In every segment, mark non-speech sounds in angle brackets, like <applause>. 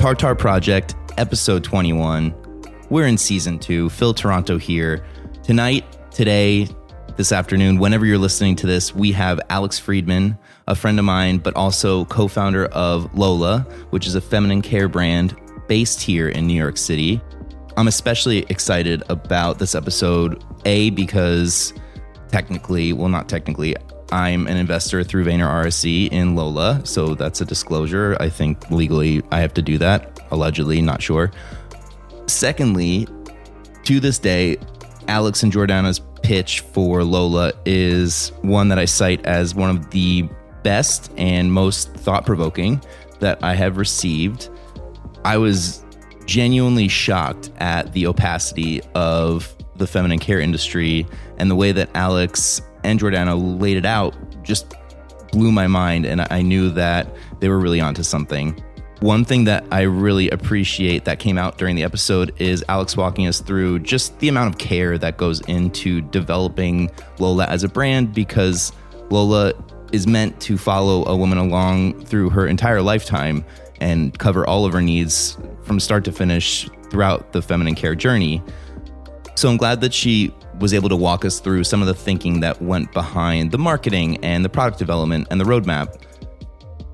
Tartar Project, episode 21. We're in season two. Phil Toronto here. Tonight, today, this afternoon, whenever you're listening to this, we have Alex Friedman, a friend of mine, but also co founder of Lola, which is a feminine care brand based here in New York City. I'm especially excited about this episode, A, because technically, well, not technically, I'm an investor through Vayner RSE in Lola. So that's a disclosure. I think legally I have to do that. Allegedly, not sure. Secondly, to this day, Alex and Jordana's pitch for Lola is one that I cite as one of the best and most thought provoking that I have received. I was genuinely shocked at the opacity of the feminine care industry and the way that Alex and Jordana laid it out just blew my mind. And I knew that they were really onto something. One thing that I really appreciate that came out during the episode is Alex walking us through just the amount of care that goes into developing Lola as a brand because Lola is meant to follow a woman along through her entire lifetime and cover all of her needs from start to finish throughout the feminine care journey. So I'm glad that she was able to walk us through some of the thinking that went behind the marketing and the product development and the roadmap.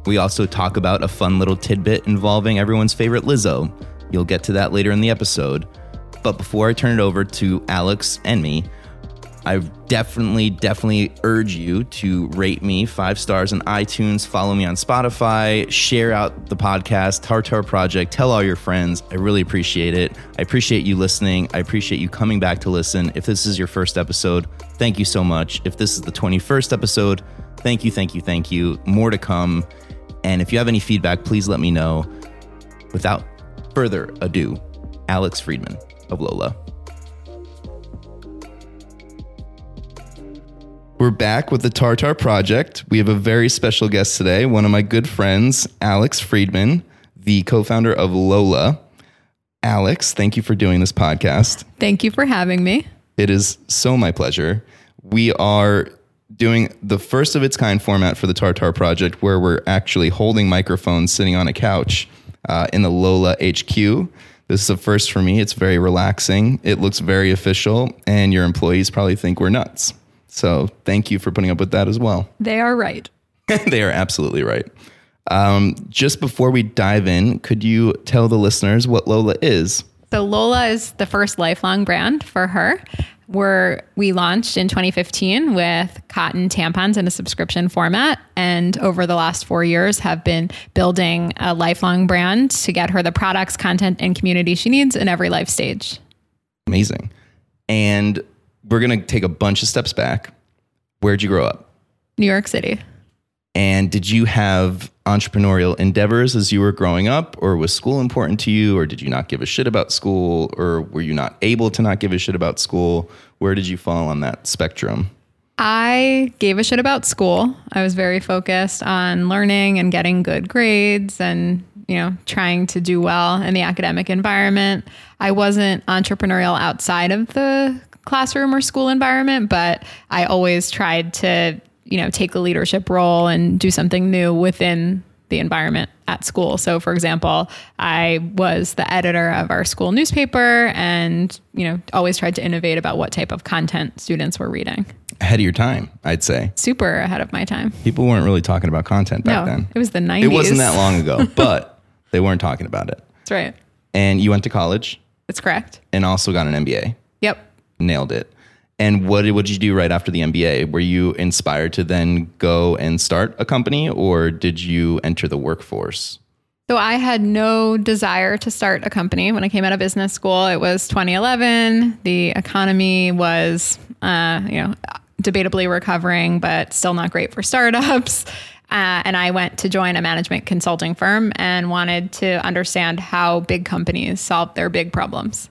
We also talk about a fun little tidbit involving everyone's favorite Lizzo. You'll get to that later in the episode. But before I turn it over to Alex and me, I definitely, definitely urge you to rate me five stars on iTunes, follow me on Spotify, share out the podcast, Tartar Project, tell all your friends. I really appreciate it. I appreciate you listening. I appreciate you coming back to listen. If this is your first episode, thank you so much. If this is the 21st episode, thank you, thank you, thank you. More to come. And if you have any feedback, please let me know. Without further ado, Alex Friedman of Lola. We're back with the Tartar Project. We have a very special guest today, one of my good friends, Alex Friedman, the co founder of Lola. Alex, thank you for doing this podcast. Thank you for having me. It is so my pleasure. We are doing the first of its kind format for the Tartar Project where we're actually holding microphones sitting on a couch uh, in the Lola HQ. This is a first for me. It's very relaxing. It looks very official, and your employees probably think we're nuts. So thank you for putting up with that as well. <laughs> They are right. they are absolutely right. Um, just before we dive in, could you tell the listeners what Lola is? So Lola is the first lifelong brand for her. Where we launched in 2015 with cotton tampons in a subscription format, and over the last four years have been building a lifelong brand to get her the products, content, and community she needs in every life stage. Amazing. And we're going to take a bunch of steps back. Where'd you grow up? New York City. And did you have entrepreneurial endeavors as you were growing up, or was school important to you, or did you not give a shit about school, or were you not able to not give a shit about school? Where did you fall on that spectrum? I gave a shit about school. I was very focused on learning and getting good grades and, you know, trying to do well in the academic environment. I wasn't entrepreneurial outside of the classroom or school environment, but I always tried to, you know, take a leadership role and do something new within the environment at school. So for example, I was the editor of our school newspaper and, you know, always tried to innovate about what type of content students were reading. Ahead of your time, I'd say. Super ahead of my time. People weren't really talking about content back no, then. It was the 90s. It wasn't that long ago, <laughs> but they weren't talking about it. That's right. And you went to college? That's correct. And also got an MBA? Nailed it. And what did what did you do right after the MBA? Were you inspired to then go and start a company, or did you enter the workforce? So I had no desire to start a company when I came out of business school. It was 2011. The economy was, uh, you know, debatably recovering, but still not great for startups. <laughs> Uh, and I went to join a management consulting firm and wanted to understand how big companies solve their big problems.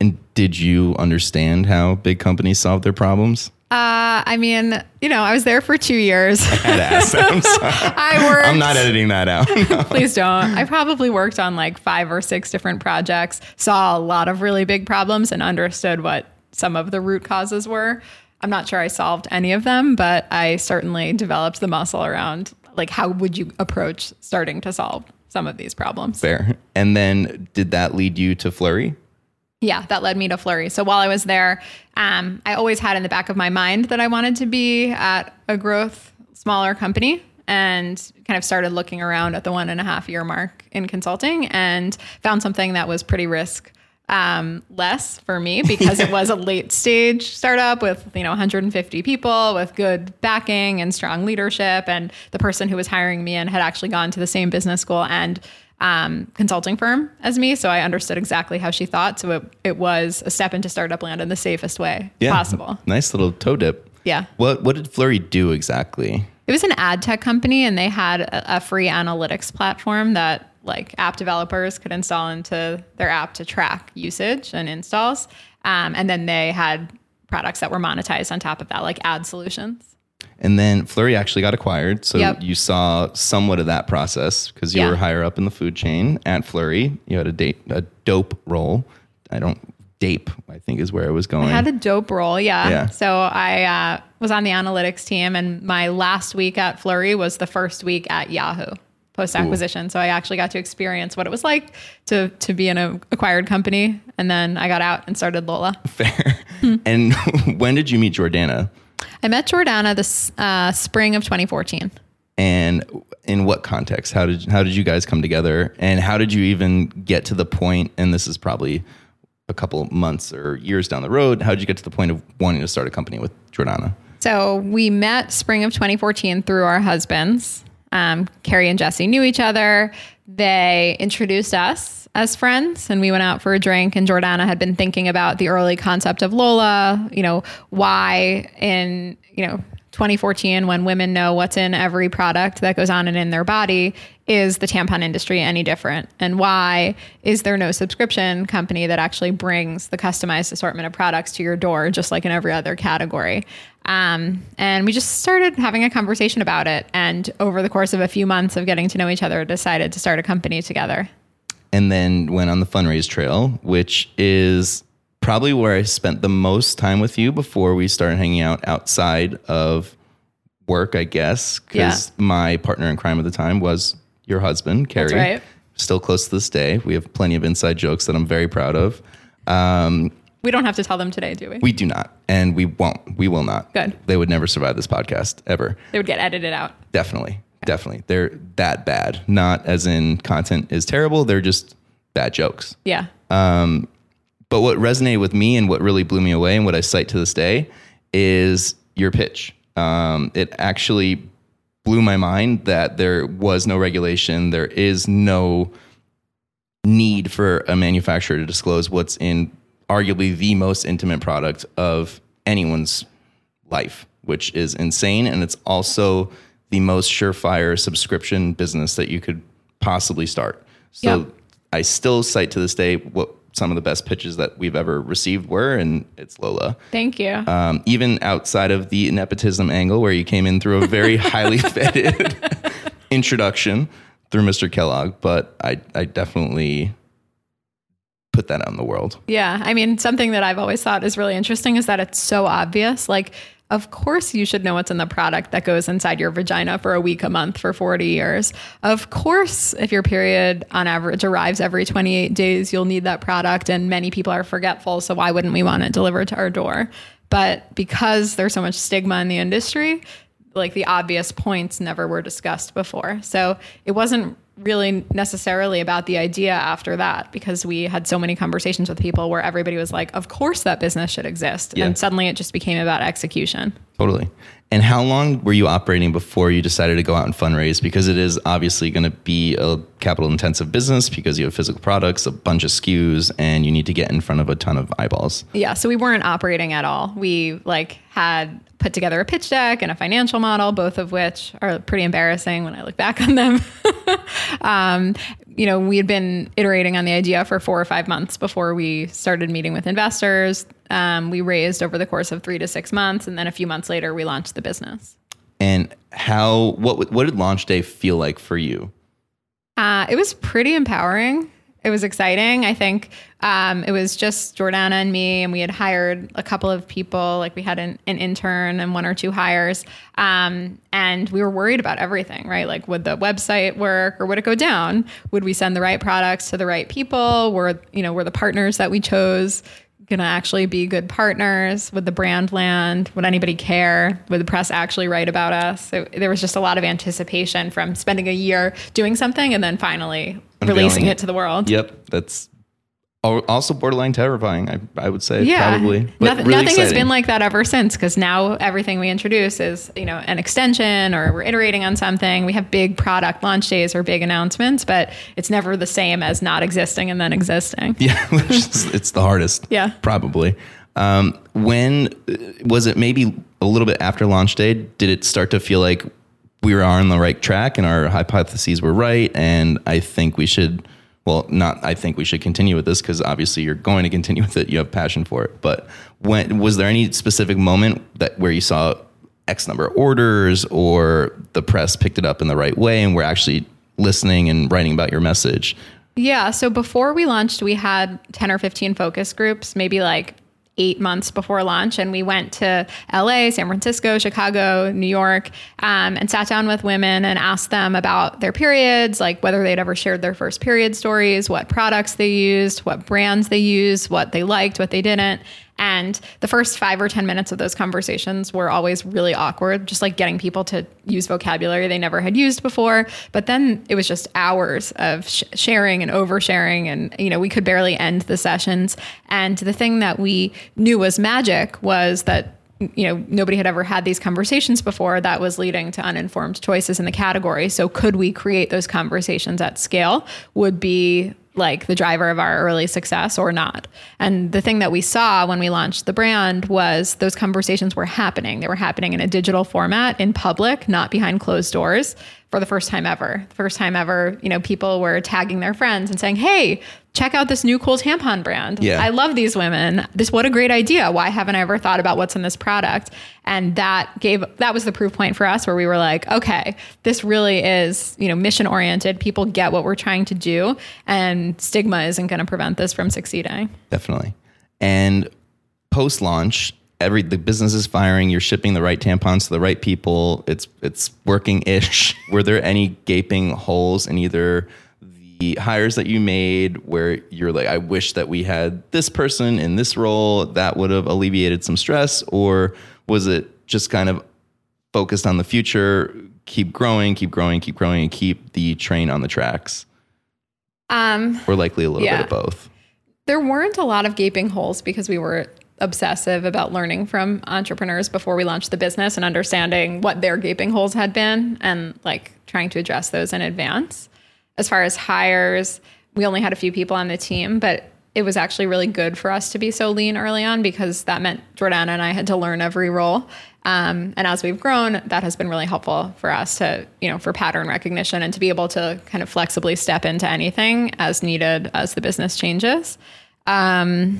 And did you understand how big companies solve their problems? Uh, I mean, you know, I was there for two years. I had to ask that. I'm sorry. <laughs> I worked. I'm not editing that out. <laughs> No. Please don't. I probably worked on like five or six different projects, saw a lot of really big problems, and understood what some of the root causes were. I'm not sure I solved any of them, but I certainly developed the muscle around like how would you approach starting to solve some of these problems. Fair. And then did that lead you to Flurry? Yeah, that led me to Flurry. So while I was there, um, I always had in the back of my mind that I wanted to be at a growth, smaller company and kind of started looking around at the one and a half year mark in consulting and found something that was pretty risk um, less for me <laughs> because it was a late stage startup with you know 150 people with good backing and strong leadership and the person who was hiring me and had actually gone to the same business school and um, consulting firm as me so i understood exactly how she thought so it, it was a step into startup land in the safest way possible Nice little toe dip. yeah What what did Flurry do exactly? it was an ad tech company and they had a, a free analytics platform that like app developers could install into their app to track usage and installs. Um, and then they had products that were monetized on top of that, like ad solutions. And then Flurry actually got acquired. So Yep. you saw somewhat of that process because you Yeah. were higher up in the food chain at Flurry. You had a date a dope role. I don't dape, I think is where I was going. I had a dope role, yeah. Yeah. So I uh, was on the analytics team, and my last week at Flurry was the first week at Yahoo post acquisition. So I actually got to experience what it was like to to be in an acquired company, and then I got out and started Lola. Fair. Hmm. <laughs> and <laughs> when did you meet Jordana? I met Jordana this uh, spring of 2014. And in what context? How did how did you guys come together? And how did you even get to the point? And this is probably a couple months or years down the road. How did you get to the point of wanting to start a company with Jordana? So we met spring of 2014 through our husbands. Um, Carrie and Jesse knew each other. They introduced us as friends, and we went out for a drink. And Jordana had been thinking about the early concept of Lola. You know, why in you know 2014, when women know what's in every product that goes on and in their body, is the tampon industry any different? And why is there no subscription company that actually brings the customized assortment of products to your door, just like in every other category? Um, and we just started having a conversation about it. And over the course of a few months of getting to know each other, decided to start a company together. and then went on the fundraise trail, which is probably where I spent the most time with you before we started hanging out outside of work, I guess. Because my partner in crime at the time was your husband, Carrie. right. Still close to this day. We have plenty of inside jokes that I'm very proud of. Um, We don't have to tell them today, do we? we do not, and we won't. We will not. Good. They would never survive this podcast ever. they would get edited out. Definitely. Definitely. They're that bad. Not as in content is terrible. They're just bad jokes. Yeah. Um, But what resonated with me and what really blew me away and what I cite to this day is your pitch. Um, it actually blew my mind that there was no regulation. There is no need for a manufacturer to disclose what's in arguably the most intimate product of anyone's life, which is insane. And it's also the most surefire subscription business that you could possibly start. So Yep. I still cite to this day what some of the best pitches that we've ever received were, and it's Lola. Thank you. Um, even outside of the nepotism angle, where you came in through a very <laughs> highly vetted <laughs> introduction through Mr. Kellogg, but I, I definitely put that out in the world. Yeah. I mean, something that I've always thought is really interesting is that it's so obvious. Like, of course, you should know what's in the product that goes inside your vagina for a week, a month, for 40 years. Of course, if your period on average arrives every 28 days, you'll need that product. And many people are forgetful. So, why wouldn't we want it delivered to our door? But because there's so much stigma in the industry, like the obvious points never were discussed before. So it wasn't really necessarily about the idea after that because we had so many conversations with people where everybody was like, of course that business should exist. Yeah. And suddenly it just became about execution. Totally. And how long were you operating before you decided to go out and fundraise? Because it is obviously going to be a capital intensive business because you have physical products, a bunch of SKUs, and you need to get in front of a ton of eyeballs. Yeah. So we weren't operating at all. We like had put together a pitch deck and a financial model, both of which are pretty embarrassing when I look back on them. <laughs> um, you know, we had been iterating on the idea for four or five months before we started meeting with investors. Um, we raised over the course of three to six months, and then a few months later, we launched the business. And how what what did launch day feel like for you? Uh, it was pretty empowering. It was exciting. I think um, it was just Jordana and me, and we had hired a couple of people. Like we had an, an intern and one or two hires, um, and we were worried about everything. Right, like would the website work or would it go down? Would we send the right products to the right people? Were you know were the partners that we chose going to actually be good partners? Would the brand land? Would anybody care? Would the press actually write about us? So there was just a lot of anticipation from spending a year doing something and then finally Unveiling releasing it. it to the world. Yep, that's also borderline terrifying. I, I would say Yeah, probably. But nothing, really nothing has been like that ever since. Because now everything we introduce is, you know, an extension or we're iterating on something. We have big product launch days or big announcements, but it's never the same as not existing and then existing. <laughs> Yeah, which is, it's the hardest. Yeah. probably. Um, when uh, was it? Maybe a little bit after launch day. Did it start to feel like we were on the right track and our hypotheses were right? And I think we should. Well, not. I think we should continue with this because obviously you're going to continue with it. You have passion for it. But when was there any specific moment that where you saw X number of orders or the press picked it up in the right way and we're actually listening and writing about your message? Yeah. So before we launched, we had 10 or 15 focus groups, maybe like eight months before launch. And we went to LA, San Francisco, Chicago, New York, um, and sat down with women and asked them about their periods, like whether they'd ever shared their first period stories, what products they used, what brands they used, what they liked, what they didn't. And the first five or 10 minutes of those conversations were always really awkward, just like getting people to use vocabulary they never had used before. But then it was just hours of sh- sharing and oversharing. And, you know, we could barely end the sessions. And the thing that we knew was magic was that you know nobody had ever had these conversations before that was leading to uninformed choices in the category. So could we create those conversations at scale would be like the driver of our early success or not. And the thing that we saw when we launched the brand was those conversations were happening. They were happening in a digital format in public not behind closed doors for the first time ever. The first time ever you know people were tagging their friends and saying hey check out this new cool tampon brand Yeah. i love these women. This what a great idea. Why haven't I ever thought about what's in this product? And that gave that was the proof point for us where we were like, okay, this really is, you know, mission oriented. People get what we're trying to do and stigma isn't going to prevent this from succeeding. Definitely. And post launch, every the business is firing. You're shipping the right tampons to the right people. It's it's working ish. <laughs> Were there any gaping holes in either the hires that you made where you're like, I wish that we had this person in this role that would have alleviated some stress, or was it just kind of focused on the future, keep growing, keep growing, keep growing, and keep the train on the tracks? Um, Or likely a little Yeah. bit of both. there weren't a lot of gaping holes because we were obsessive about learning from entrepreneurs before we launched the business and understanding what their gaping holes had been and like trying to address those in advance. As far as hires, we only had a few people on the team, but it was actually really good for us to be so lean early on because that meant Jordana and I had to learn every role. Um, and as we've grown, that has been really helpful for us to, you know, for pattern recognition and to be able to kind of flexibly step into anything as needed as the business changes. Um,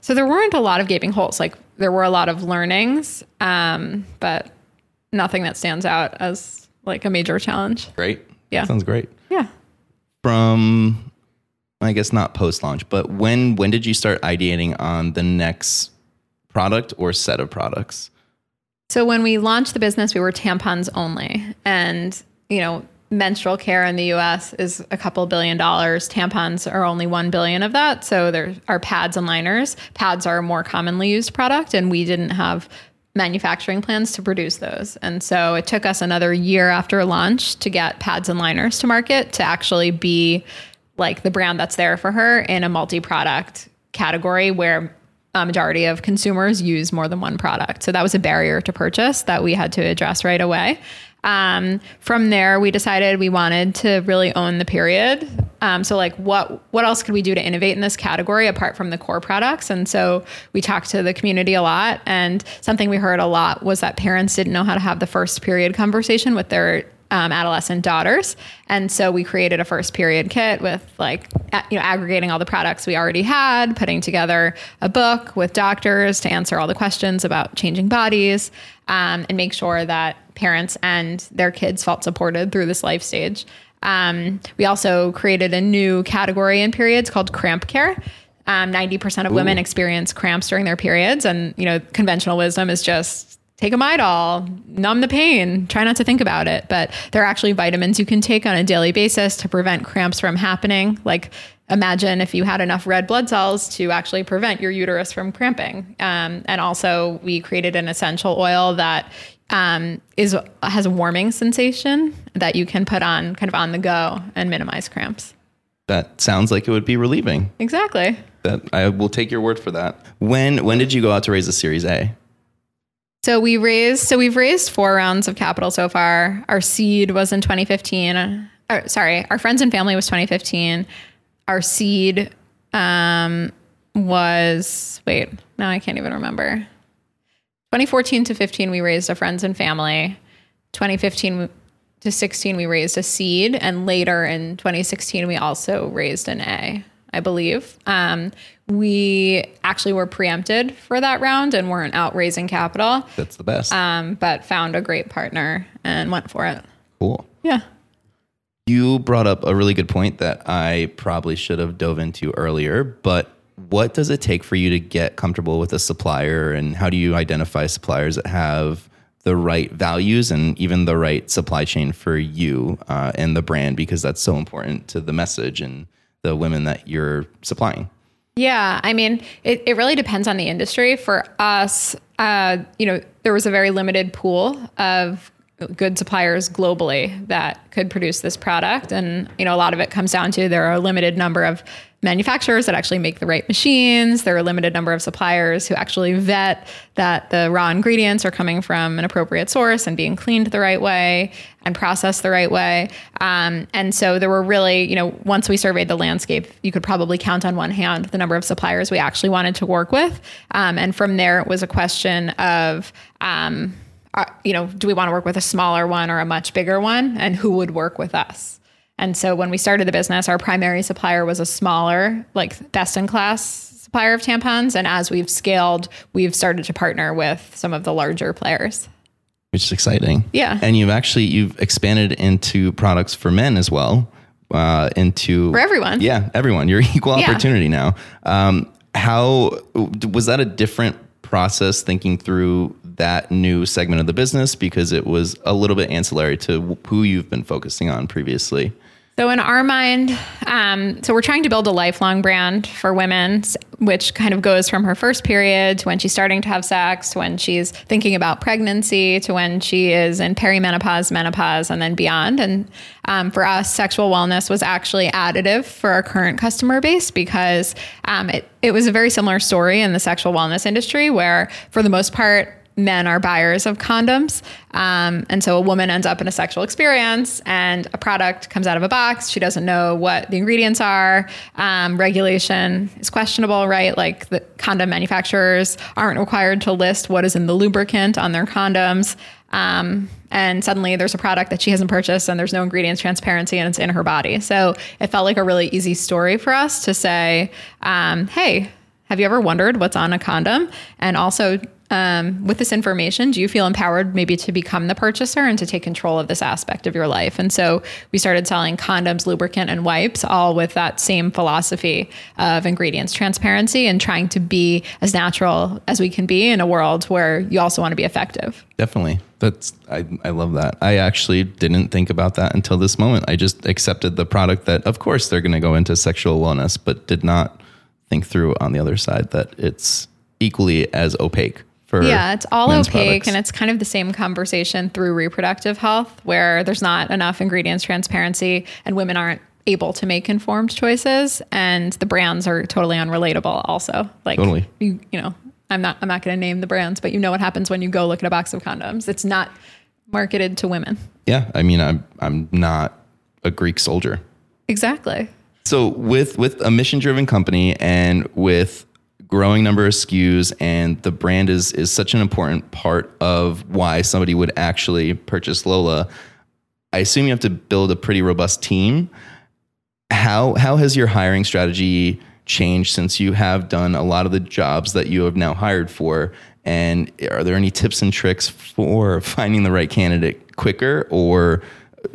so there weren't a lot of gaping holes. Like there were a lot of learnings, um, but nothing that stands out as like a major challenge. Great. Yeah. Sounds great. From I guess not post launch, but when when did you start ideating on the next product or set of products? So when we launched the business, we were tampons only. And, you know, menstrual care in the US is a couple billion dollars. Tampons are only 1 billion of that. So there are pads and liners. Pads are a more commonly used product and we didn't have manufacturing plans to produce those. And so it took us another year after launch to get pads and liners to market to actually be like the brand that's there for her in a multi-product category where a majority of consumers use more than one product. So that was a barrier to purchase that we had to address right away. Um, from there, we decided we wanted to really own the period. Um, so, like, what what else could we do to innovate in this category apart from the core products? And so we talked to the community a lot. And something we heard a lot was that parents didn't know how to have the first period conversation with their um, adolescent daughters. And so we created a first period kit with like, you know, aggregating all the products we already had, putting together a book with doctors to answer all the questions about changing bodies um, and make sure that parents and their kids felt supported through this life stage. Um, we also created a new category in periods called cramp care. Um, 90% of women experience cramps during their periods. And, you know, conventional wisdom is just take a Midol, numb the pain, try not to think about it. But there are actually vitamins you can take on a daily basis to prevent cramps from happening. Like, imagine if you had enough red blood cells to actually prevent your uterus from cramping. Um, and also, we created an essential oil that um, is has a warming sensation that you can put on kind of on the go and minimize cramps. That sounds like it would be relieving. Exactly. That I will take your word for that. When when did you go out to raise a Series A? So we raised so we've raised four rounds of capital so far. Our seed was in 2015. Or, sorry, our friends and family was 2015. Our seed um, was wait, now I can't even remember. 2014 to 15 we raised a friends and family. 2015 to 16 we raised a seed and later in 2016 we also raised an A. I believe. Um, we actually were preempted for that round and weren't out raising capital. That's the best. Um, but found a great partner and went for it. cool. Yeah. You brought up a really good point that I probably should have dove into earlier, but what does it take for you to get comfortable with a supplier and how do you identify suppliers that have the right values and even the right supply chain for you uh, and the brand because that's so important to the message and the women that you're supplying Yeah, I mean, it, it really depends on the industry. For us, uh, you know, there was a very limited pool of good suppliers globally that could produce this product. And, you know, a lot of it comes down to there are a limited number of manufacturers that actually make the right machines. There are a limited number of suppliers who actually vet that the raw ingredients are coming from an appropriate source and being cleaned the right way and processed the right way. Um, and so there were really, you know, once we surveyed the landscape, you could probably count on one hand the number of suppliers we actually wanted to work with. Um, and from there, it was a question of, um, uh, you know, do we want to work with a smaller one or a much bigger one? And who would work with us? And so when we started the business, our primary supplier was a smaller, like best in class supplier of tampons. And as we've scaled, we've started to partner with some of the larger players. which is exciting Yeah. and you've actually you've expanded into products for men as well uh, into For everyone. yeah everyone you're <laughs> equal Yeah. opportunity now um, how was that a different process thinking through that new segment of the business because it was a little bit ancillary to who you've been focusing on previously So in our mind, um, so we're trying to build a lifelong brand for women, which kind of goes from her first period to when she's starting to have sex, when she's thinking about pregnancy, to when she is in perimenopause, menopause, and then beyond. And um, for us, sexual wellness was actually additive for our current customer base because um, it, it was a very similar story in the sexual wellness industry, where for the most part, men are buyers of condoms. Um, and so a woman ends up in a sexual experience and a product comes out of a box. She doesn't know what the ingredients are. Um, regulation is questionable, right? Like the condom manufacturers aren't required to list what is in the lubricant on their condoms. Um, and suddenly there's a product that she hasn't purchased and there's no ingredients transparency and it's in her body. So it felt like a really easy story for us to say, um, hey, have you ever wondered what's on a condom? And also, um, with this information, do you feel empowered maybe to become the purchaser and to take control of this aspect of your life? And so we started selling condoms, lubricant, and wipes, all with that same philosophy of ingredients transparency and trying to be as natural as we can be in a world where you also want to be effective. Definitely. That's I, I love that. I actually didn't think about that until this moment. I just accepted the product that of course they're going to go into sexual wellness, but did not think through on the other side that it's equally as opaque for Yeah, it's all opaque products. and it's kind of the same conversation through reproductive health where there's not enough ingredients transparency and women aren't able to make informed choices and the brands are totally unrelatable also. Like Totally. you you know, I'm not I'm not going to name the brands, but you know what happens when you go look at a box of condoms. It's not marketed to women. yeah, I mean I'm I'm not a Greek soldier. Exactly. So with with a mission driven company and with growing number of SKUs and the brand is is such an important part of why somebody would actually purchase Lola. I assume you have to build a pretty robust team. How how has your hiring strategy changed since you have done a lot of the jobs that you have now hired for? And are there any tips and tricks for finding the right candidate quicker or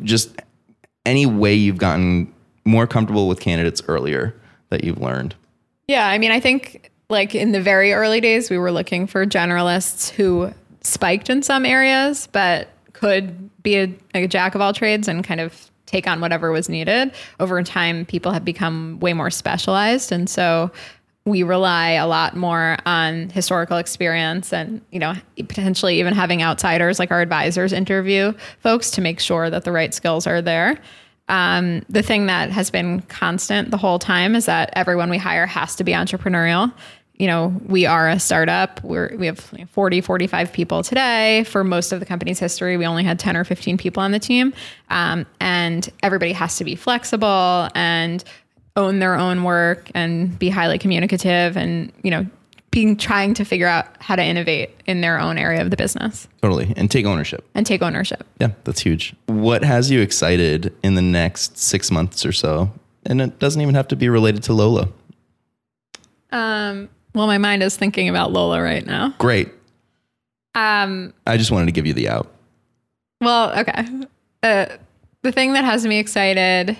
just any way you've gotten more comfortable with candidates earlier that you've learned? Yeah, I mean, I think like in the very early days, we were looking for generalists who spiked in some areas, but could be a, a jack of all trades and kind of take on whatever was needed. Over time, people have become way more specialized. And so we rely a lot more on historical experience and you know potentially even having outsiders like our advisors interview folks to make sure that the right skills are there um, the thing that has been constant the whole time is that everyone we hire has to be entrepreneurial. You know we are a startup. We're we have 40 45 people today. For most of the company's history we only had 10 or 15 people on the team. Um, and everybody has to be flexible and own their own work and be highly communicative and you know being trying to figure out how to innovate in their own area of the business Totally. And take ownership. and take ownership Yeah, that's huge. What has you excited in the next six months or so? And it doesn't even have to be related to Lola. um, well my mind is thinking about lola right now Great. um, I just wanted to give you the out. Well, okay. Uh, the thing that has me excited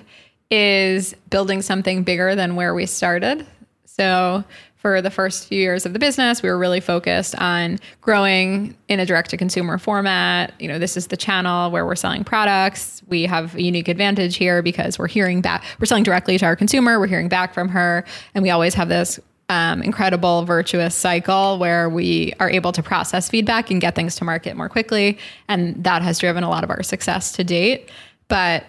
is building something bigger than where we started. So, for the first few years of the business, we were really focused on growing in a direct to consumer format. You know, this is the channel where we're selling products. We have a unique advantage here because we're hearing back, we're selling directly to our consumer, we're hearing back from her, and we always have this um, incredible virtuous cycle where we are able to process feedback and get things to market more quickly. And that has driven a lot of our success to date. But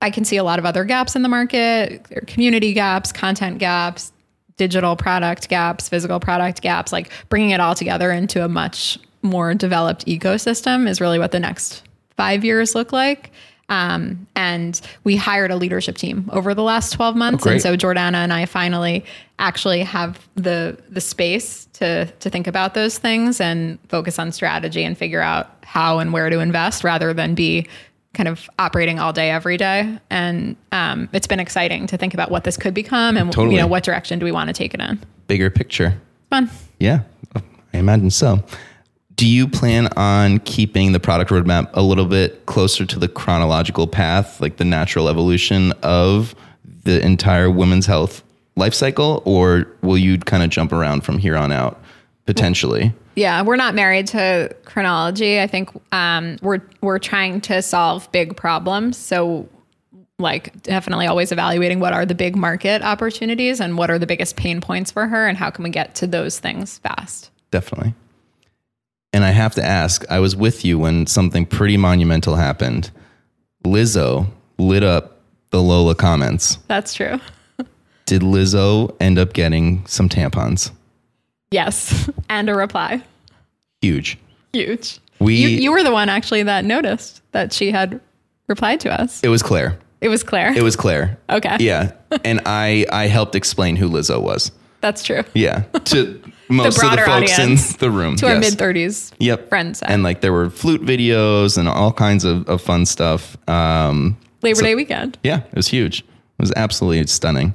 I can see a lot of other gaps in the market community gaps, content gaps, digital product gaps, physical product gaps. Like bringing it all together into a much more developed ecosystem is really what the next five years look like. Um, and we hired a leadership team over the last 12 months. great. and so Jordana and I finally actually have the the space to to think about those things and focus on strategy and figure out how and where to invest rather than be kind of operating all day every day. And um, it's been exciting to think about what this could become and Totally. you know what direction do we want to take it in. Bigger picture. Fun. Yeah, I imagine so. Do you plan on keeping the product roadmap a little bit closer to the chronological path, like the natural evolution of the entire women's health life cycle, or will you kind of jump around from here on out potentially? Yeah, we're not married to chronology. I think um, we're we're trying to solve big problems. So, like, definitely always evaluating what are the big market opportunities and what are the biggest pain points for her, and how can we get to those things fast. Definitely. And I have to ask, I was with you when something pretty monumental happened. Lizzo lit up the Lola comments. That's true. <laughs> Did Lizzo end up getting some tampons? Yes, <laughs> and a reply. Huge. Huge. We You, you were the one actually that noticed that she had replied to us. it was Claire. It was Claire. It was Claire. okay. Yeah. And I I helped explain who Lizzo was. That's true. Yeah. To <laughs> most of the folks audience. in the room. To our mid 30s Yep. friends. And like there were flute videos and all kinds of, of fun stuff. Um, Labor so- Day weekend. yeah, it was huge. It was absolutely stunning.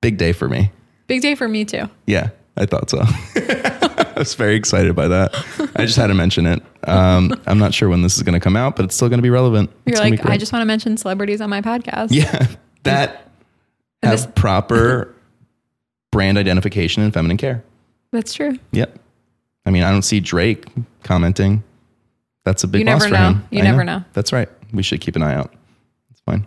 Big day for me. Big day for me too. Yeah, I thought so. <laughs> I was very excited by that. I just had to mention it. Um, I'm not sure when this is going to come out, but it's still going to be relevant. You're It's like, I just want to mention celebrities on my podcast. yeah, <laughs> that And have this- proper <laughs> brand identification and feminine care. That's true. Yep. I mean, I don't see Drake commenting. That's a big You loss never for know. him. You I never know. That's right. We should keep an eye out. It's fine.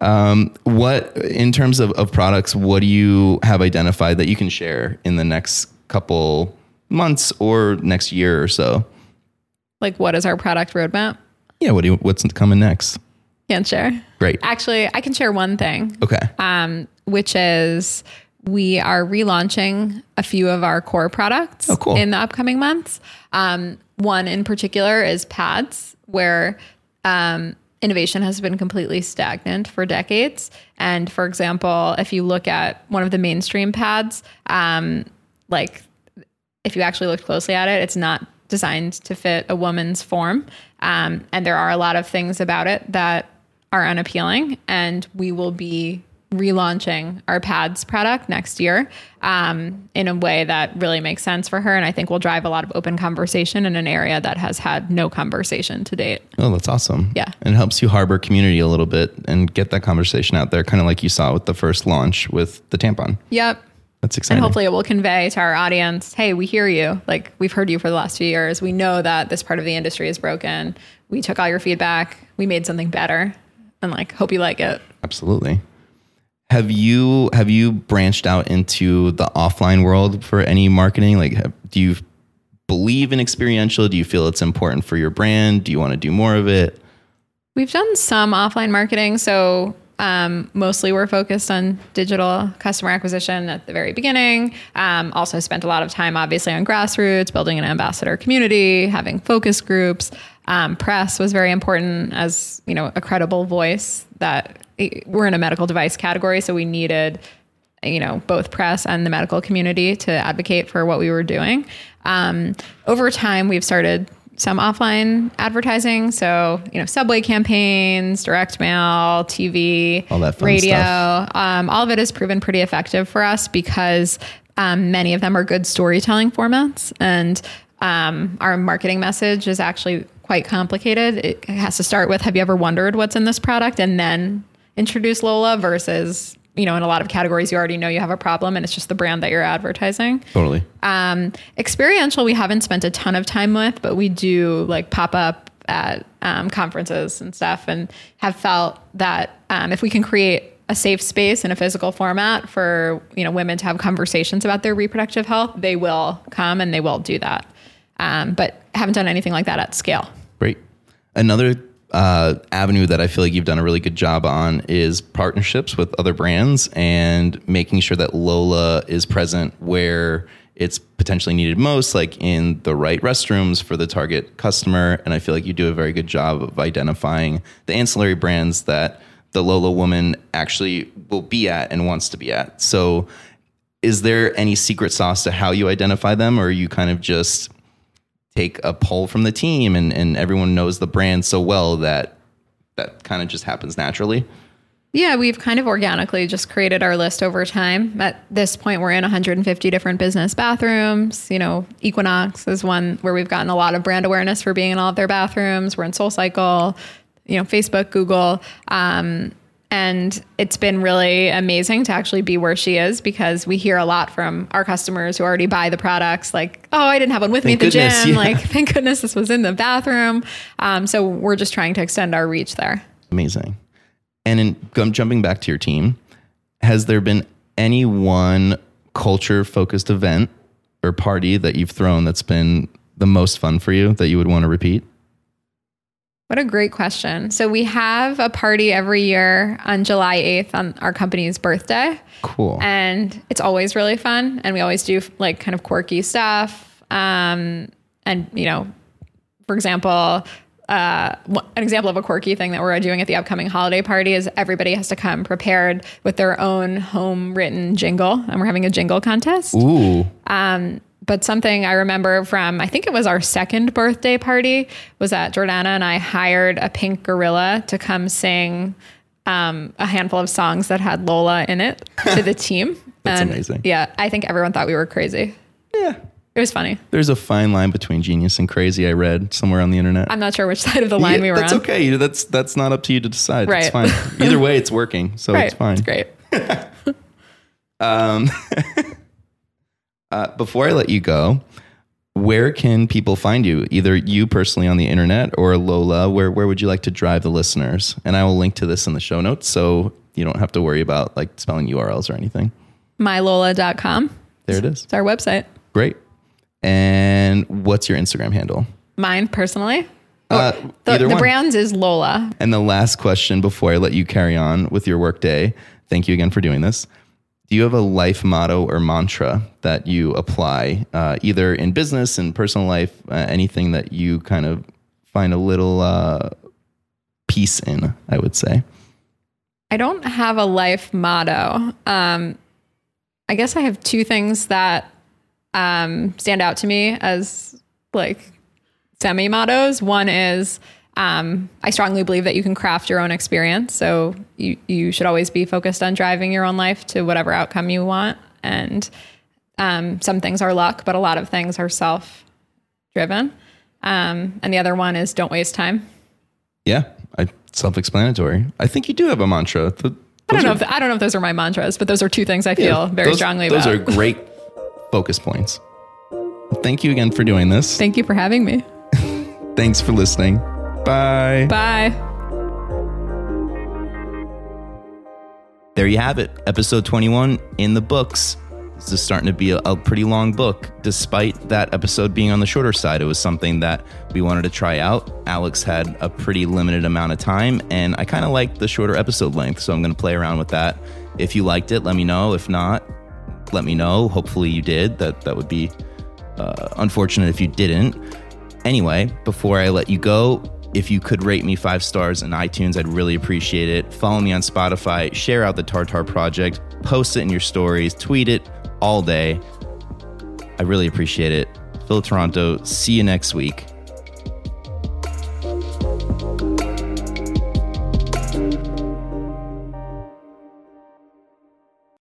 Um, what in terms of, of products, what do you have identified that you can share in the next couple months or next year or so? Like, what is our product roadmap? Yeah, what do you, what's coming next? Can't share. Great. Actually, I can share one thing, Okay. um, which is we are relaunching a few of our core products Oh, cool. in the upcoming months. Um, one in particular is pads, where um, innovation has been completely stagnant for decades. And for example, if you look at one of the mainstream pads, um, like if you actually look closely at it, it's not designed to fit a woman's form. Um, and there are a lot of things about it that are unappealing. And we will be relaunching our pads product next year um, in a way that really makes sense for her. And I think will drive a lot of open conversation in an area that has had no conversation to date. Oh, that's awesome. Yeah. And it helps you harbor community a little bit and get that conversation out there, kind of like you saw with the first launch with the tampon. Yep. That's exciting. And hopefully it will convey to our audience, hey, we hear you. Like we've heard you for the last few years. We know that this part of the industry is broken. We took all your feedback. We made something better. And like hope you like it. Absolutely. Have you have you branched out into the offline world for any marketing? Like have, do you believe in experiential? Do you feel it's important for your brand? Do you want to do more of it? We've done some offline marketing. So um, mostly we're focused on digital customer acquisition at the very beginning. Um, also spent a lot of time, obviously, on grassroots, building an ambassador community, having focus groups. Um, press was very important as you know a credible voice. That we're in a medical device category, so we needed you know both press and the medical community to advocate for what we were doing. Um, over time, we've started some offline advertising. So, you know, subway campaigns, direct mail, TV, All that radio. Um, all of it has proven pretty effective for us because um, many of them are good storytelling formats. And um, our marketing message is actually quite complicated. It has to start with Have you ever wondered what's in this product? And then introduce Lola versus, you know, in a lot of categories, you already know you have a problem and it's just the brand that you're advertising. Totally. Um, experiential, we haven't spent a ton of time with, but we do like pop up at um, conferences and stuff, and have felt that um, if we can create a safe space in a physical format for you know women to have conversations about their reproductive health, they will come and they will do that. Um, but haven't done anything like that at scale. Another uh, avenue that I feel like you've done a really good job on is partnerships with other brands and making sure that Lola is present where it's potentially needed most, like in the right restrooms for the target customer. And I feel like you do a very good job of identifying the ancillary brands that the Lola woman actually will be at and wants to be at. So, is there any secret sauce to how you identify them, or are you kind of just take a poll from the team and, and everyone knows the brand so well that that kind of just happens naturally. Yeah, we've kind of organically just created our list over time. At this point, we're in 150 different business bathrooms. You know, Equinox is one where we've gotten a lot of brand awareness for being in all of their bathrooms. We're in SoulCycle, you know, Facebook, Google. Um, and it's been really amazing to actually be where she is because we hear a lot from our customers who already buy the products like, oh, I didn't have one with Thank me at the goodness, gym. yeah. Like, <laughs> thank goodness this was in the bathroom. Um, so we're just trying to extend our reach there. Amazing. And in um, jumping back to your team, has there been any one culture focused event or party that you've thrown that's been the most fun for you that you would want to repeat? What a great question. So we have a party every year on July 8th on our company's birthday. Cool. And it's always really fun. And we always do like kind of quirky stuff. Um, and, you know, for example, uh, an example of a quirky thing that we're doing at the upcoming holiday party is everybody has to come prepared with their own home written jingle. And we're having a jingle contest. Ooh. Um, but something I remember from, I think it was our second birthday party, was that Jordana and I hired a pink gorilla to come sing um, a handful of songs that had Lola in it to the team. <laughs> That's And, amazing. Yeah, I think everyone thought we were crazy. Yeah. It was funny. There's a fine line between genius and crazy. I read somewhere on the internet. I'm not sure which <laughs> side of the line Yeah, we were that's on. okay. That's that's not up to you to decide. It's Right. fine. Either way, it's <laughs> working, so Right. it's fine. It's great. Um, uh, before I let you go, where can people find you? Either you personally on the internet or Lola. Where where would you like to drive the listeners? And I will link to this in the show notes, so you don't have to worry about like spelling URLs or anything. Mylola.com. There it is. It's our website. Great. And what's your Instagram handle? Mine personally. Uh, The, the one. brand's is Lola. And the last question before I let you carry on with your workday, thank you again for doing this. Do you have a life motto or mantra that you apply, uh, either in business and personal life, uh, anything that you kind of find a little uh, peace in? I would say. I don't have a life motto. Um, I guess I have two things that um, stand out to me as like semi mottos. One is Um, I strongly believe that you can craft your own experience. So you, you should always be focused on driving your own life to whatever outcome you want. And um, some things are luck, but a lot of things are self driven. Um, and the other one is don't waste time. Yeah, I, self-explanatory. I think you do have a mantra. Th- I don't know. are- If, I don't know if those are my mantras, but those are two things I feel yeah, very those- strongly Those about. are great <laughs> focus points. Thank you again for doing this. Thank you for having me. <laughs> Thanks for listening. Bye. Bye. There you have it. Episode 21 in the books. This is starting to be a, a pretty long book. Despite that episode being on the shorter side, it was something that we wanted to try out. Alex had a pretty limited amount of time, and I kind of liked the shorter episode length, so I'm going to play around with that. If you liked it, let me know. If not, let me know. Hopefully you did. That that would be uh, unfortunate if you didn't. Anyway, before I let you go, if you could rate me five stars in iTunes, I'd really appreciate it. Follow me on Spotify, share out the Tartar Project, post it in your stories, tweet it all day. I really appreciate it. Phil Toronto, see you next week.